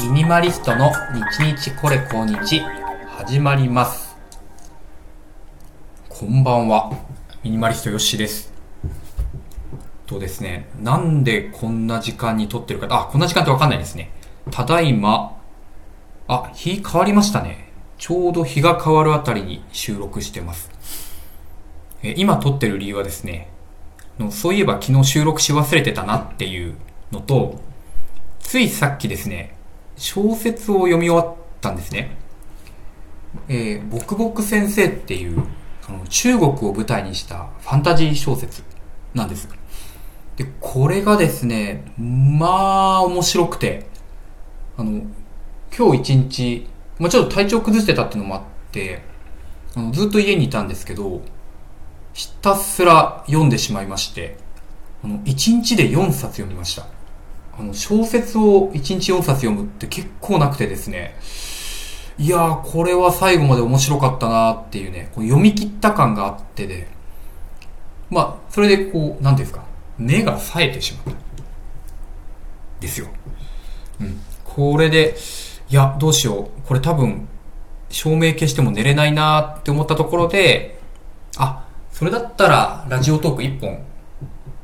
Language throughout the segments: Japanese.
ミニマリストの日日これ今日始まります。こんばんは。ミニマリストよしです。とですねなんでこんな時間に撮ってるかあこんな時間ってわかんないですね。ただいまあ日変わりましたね。ちょうど日が変わるあたりに収録してます。え今撮ってる理由はですねのそういえば昨日収録し忘れてたなっていうのとついさっきですね小説を読み終わったんですね。えー、ボクボク先生っていう、あの、中国を舞台にしたファンタジー小説なんです。で、これがですね、まあ、面白くて、あの、今日一日、まあちょっと体調崩してたっていうのもあって、あのずっと家にいたんですけど、ひたすら読んでしまいまして、あの、一日で4冊読みました。あの、小説を1日4冊読むって結構なくてですね、いやー、これは最後まで面白かったなっていうね、こう読み切った感があってで、まあ、それでこう、なんですか、目が冴えてしまった。ですよ。うん。これで、いや、どうしよう。これ多分、照明消しても寝れないなって思ったところで、あ、それだったら、ラジオトーク1本、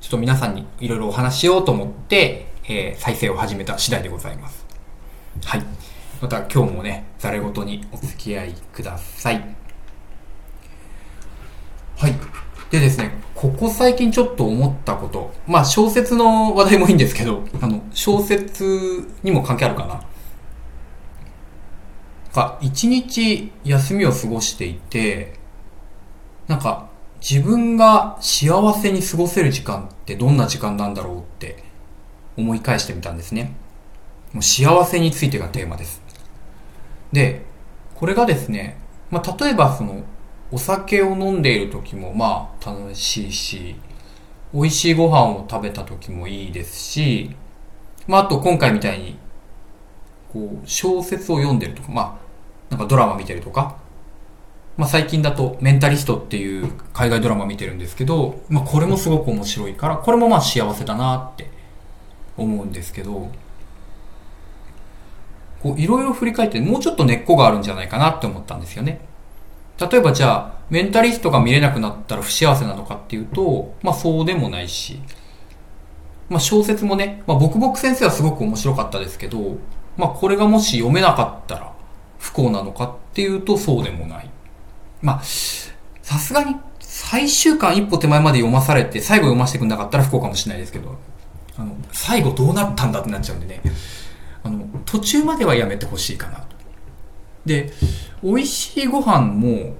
ちょっと皆さんにいろいろお話ししようと思って、えー、再生を始めた次第でございます。はい。また今日もね、ざれ言にお付き合いください。はい。でですね、ここ最近ちょっと思ったこと。まあ小説の話題もいいんですけど、あの、小説にも関係あるかな。か、一日休みを過ごしていて、なんか、自分が幸せに過ごせる時間ってどんな時間なんだろうって思い返してみたんですね。もう幸せについてがテーマです。で、これがですね、まあ、例えばその、お酒を飲んでいる時もまあ楽しいし、美味しいご飯を食べた時もいいですし、まああと今回みたいに、こう、小説を読んでるとか、まあ、なんかドラマ見てるとか、まあ最近だとメンタリストっていう海外ドラマ見てるんですけど、まあこれもすごく面白いから、これもまあ幸せだなって思うんですけど、こういろいろ振り返ってもうちょっと根っこがあるんじゃないかなって思ったんですよね。例えばじゃあ、メンタリストが見れなくなったら不幸せなのかっていうと、まあそうでもないし、まあ小説もね、まあ僕僕先生はすごく面白かったですけど、まあこれがもし読めなかったら不幸なのかっていうとそうでもない。まあ、さすがに最終巻一歩手前まで読まされて最後読ませてくんなかったら不幸かもしれないですけど、あの、最後どうなったんだってなっちゃうんでね、あの、途中まではやめてほしいかなと。で、美味しいご飯も、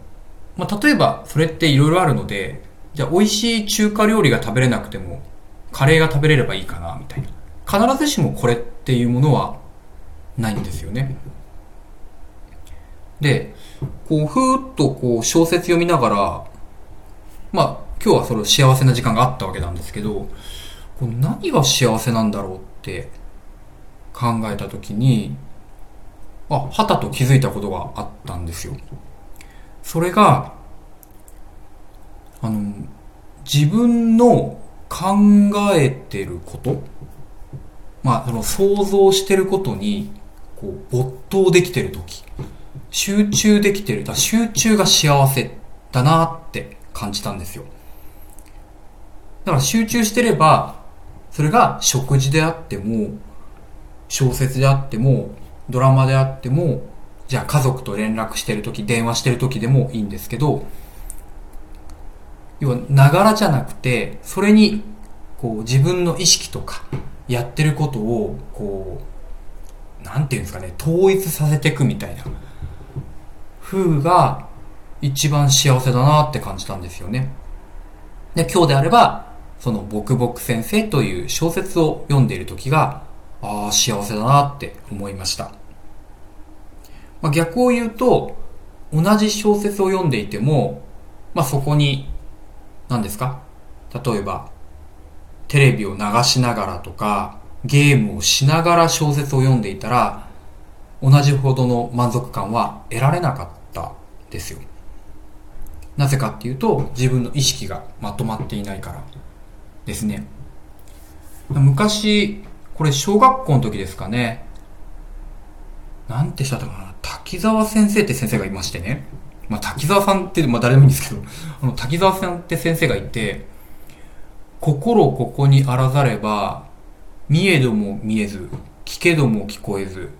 まあ、例えばそれっていろいろあるので、じゃあ美味しい中華料理が食べれなくても、カレーが食べれればいいかな、みたいな。必ずしもこれっていうものはないんですよね。で、こう、ふーっとこう小説読みながら、まあ、今日はその幸せな時間があったわけなんですけど、何が幸せなんだろうって考えた時に、あ、はたと気づいたことがあったんですよ。それが、あの、自分の考えてること、まあ、その想像してることに、こう、没頭できてる時、集中できてる、だ集中が幸せだなって感じたんですよ。だから集中してれば、それが食事であっても、小説であっても、ドラマであっても、じゃあ家族と連絡してるとき、電話してるときでもいいんですけど、要は、ながらじゃなくて、それに、こう、自分の意識とか、やってることを、こう、なんていうんですかね、統一させていくみたいな、風が、一番幸せだなって感じたんですよね。で、今日であれば、その、ぼくぼく先生という小説を読んでいる時が、ああ、幸せだなって思いました。まあ、逆を言うと、同じ小説を読んでいても、まあ、そこに、何ですか？例えば、テレビを流しながらとか、ゲームをしながら小説を読んでいたら、同じほどの満足感は得られなかったですよ。なぜかっていうと、自分の意識がまとまっていないから。ですね。昔、これ小学校の時ですかね。なんてしたかな、滝沢先生って先生がいましてね。まあ、滝沢さんって、まあ、誰でもいいんですけど、あの、滝沢さんって先生がいて、心ここにあらざれば、見えども見えず、聞けども聞こえず、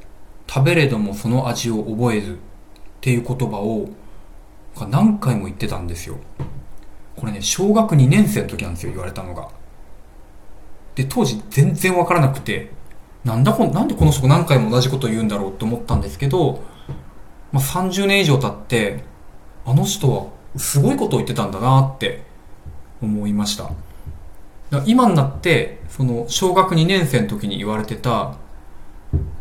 食べれどもその味を覚えず、っていう言葉を、何回も言ってたんですよ。これね、小学2年生の時なんですよ、言われたのが。で、当時全然わからなくて、なんだこ、なんでこの人何回も同じこと言うんだろうって思ったんですけど、まあ、30年以上経って、あの人はすごいことを言ってたんだなって思いました。今になって、その小学2年生の時に言われてた、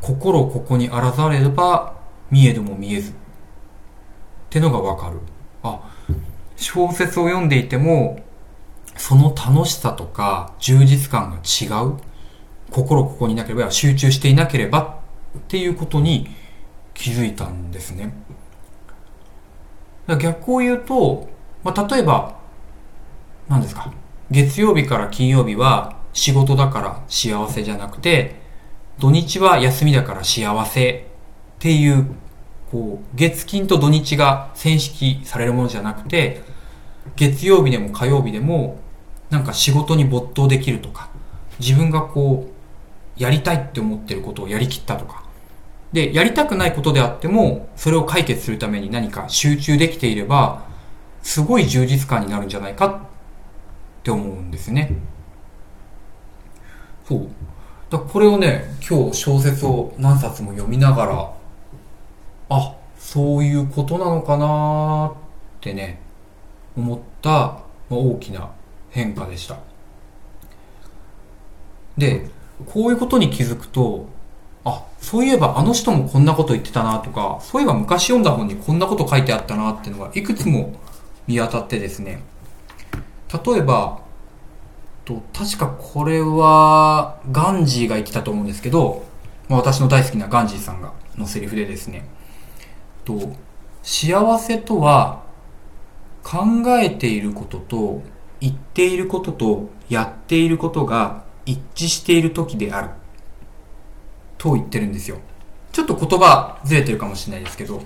心ここにあらざれば見えども見えずってのがわかる。あ、小説を読んでいても、その楽しさとか充実感が違う。心ここにいなければ、集中していなければっていうことに気づいたんですね。逆を言うと、まあ、例えば、何ですか。月曜日から金曜日は仕事だから幸せじゃなくて、土日は休みだから幸せっていう、こう、月金と土日が線式されるものじゃなくて、月曜日でも火曜日でも、なんか仕事に没頭できるとか、自分がこう、やりたいって思ってることをやりきったとか、で、やりたくないことであっても、それを解決するために何か集中できていれば、すごい充実感になるんじゃないかって思うんですね。そう。だこれをね、今日小説を何冊も読みながら、あ、そういうことなのかなってね、思った大きな変化でした。で、こういうことに気づくと、あ、そういえばあの人もこんなこと言ってたなとか、そういえば昔読んだ本にこんなこと書いてあったなっていうのがいくつも見当たってですね。例えば、と確かこれはガンジーが言ってたと思うんですけど、まあ、私の大好きなガンジーさんがのセリフでですね。と幸せとは考えていることと言っていることとやっていることが一致している時である。と言ってるんですよ。ちょっと言葉ずれてるかもしれないですけど、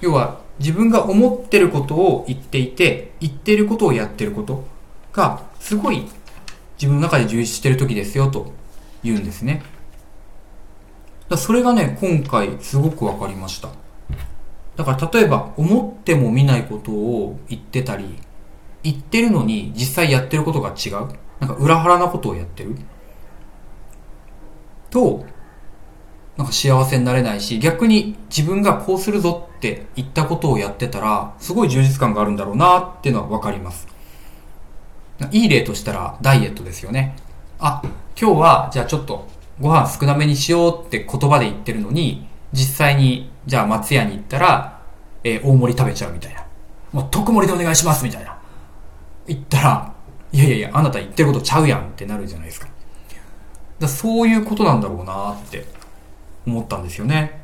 要は自分が思ってることを言っていて、言っていることをやってることが、すごい自分の中で充実してる時ですよと言うんですね。だそれがね、今回すごくわかりました。だから例えば思っても見ないことを言ってたり、言ってるのに実際やってることが違う。なんか裏腹なことをやってる。と、なんか幸せになれないし、逆に自分がこうするぞって言ったことをやってたら、すごい充実感があるんだろうなっていうのはわかります。いい例としたらダイエットですよね。あ、今日はじゃあちょっとご飯少なめにしようって言葉で言ってるのに、実際にじゃあ松屋に行ったら、えー、大盛り食べちゃうみたいな。もう特盛りでお願いしますみたいな。言ったら、いやいやいや、あなた言ってることちゃうやんってなるじゃないですか。だそういうことなんだろうなって思ったんですよね。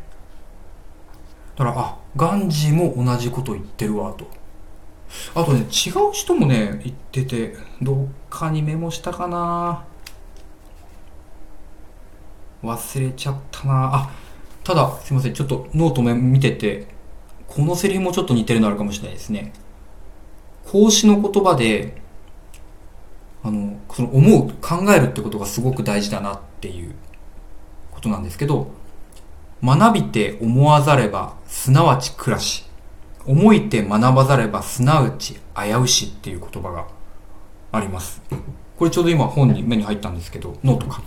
だから、あ、ガンジーも同じこと言ってるわと。あとね、違う人もね、言ってて、どっかにメモしたかな忘れちゃったなあ、ただ、すいません、ちょっとノートも見てて、このセリフもちょっと似てるのあるかもしれないですね。孔子の言葉で、あの、その思う、考えるってことがすごく大事だなっていうことなんですけど、学びて思わざれば、すなわち暮らし。思いて学ばざれば、すなわち危うしっていう言葉があります。これちょうど今本に目に入ったんですけど、ノートか。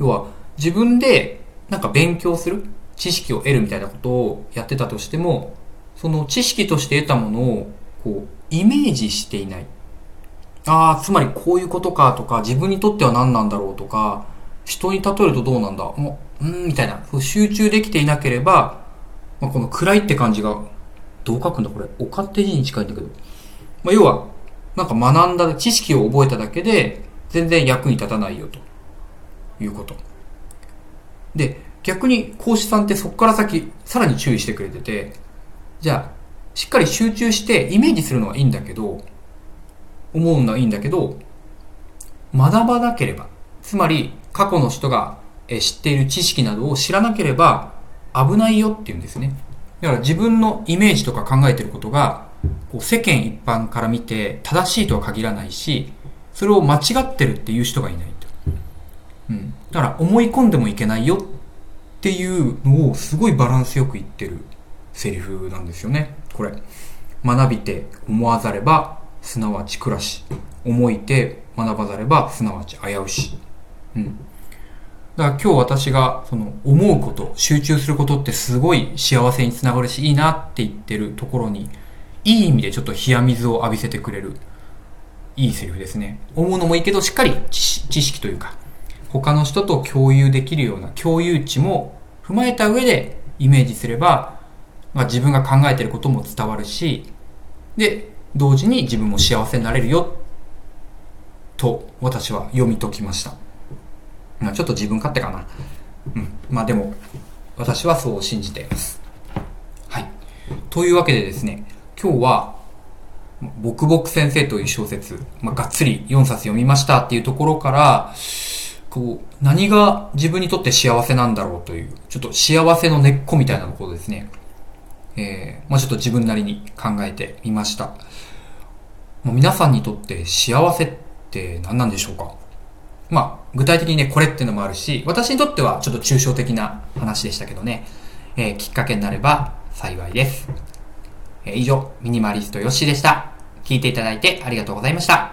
要は、自分でなんか勉強する、知識を得るみたいなことをやってたとしても、その知識として得たものを、こう、イメージしていない。ああ、つまりこういうことかとか、自分にとっては何なんだろうとか、人に例えるとどうなんだもう、うん、みたいな。集中できていなければ、まあ、この暗いって感じが、どう書くんだこれ。おかって字に近いんだけど。まあ、要は、なんか学んだ、知識を覚えただけで、全然役に立たないよということ。で、逆に講師さんってそこから先、さらに注意してくれてて、じゃあ、しっかり集中してイメージするのはいいんだけど、思うのはいいんだけど、学ばなければ、つまり過去の人が、知っている知識などを知らなければ危ないよっていうんですね。だから自分のイメージとか考えてることが、こう世間一般から見て正しいとは限らないし、それを間違ってるっていう人がいない。うん。だから思い込んでもいけないよっていうのをすごいバランスよく言ってるセリフなんですよね。これ。学びて思わざれば、すなわち暮らし。思いて学ばざれば、すなわち危うし。うん。だから今日私がその思うこと、集中することってすごい幸せにつながるしいいなって言ってるところに、いい意味でちょっと冷や水を浴びせてくれる、いいセリフですね。思うのもいいけど、しっかり知識というか、他の人と共有できるような共有値も踏まえた上でイメージすれば、まあ、自分が考えてることも伝わるし、で、同時に自分も幸せになれるよ、と私は読み解きました。まあ、ちょっと自分勝手かな。うん。まあでも、私はそう信じています。はい。というわけでですね、今日は、ぼくぼく先生という小説、まあ、がっつり4冊読みましたっていうところから、こう、何が自分にとって幸せなんだろうという、ちょっと幸せの根っこみたいなころですね。えー、まあちょっと自分なりに考えてみました。もう皆さんにとって幸せって何なんでしょうか？まあ、具体的にね、これってのもあるし、私にとってはちょっと抽象的な話でしたけどね、えー、きっかけになれば幸いです。えー、以上、ミニマリストヨッシーでした。聞いていただいてありがとうございました。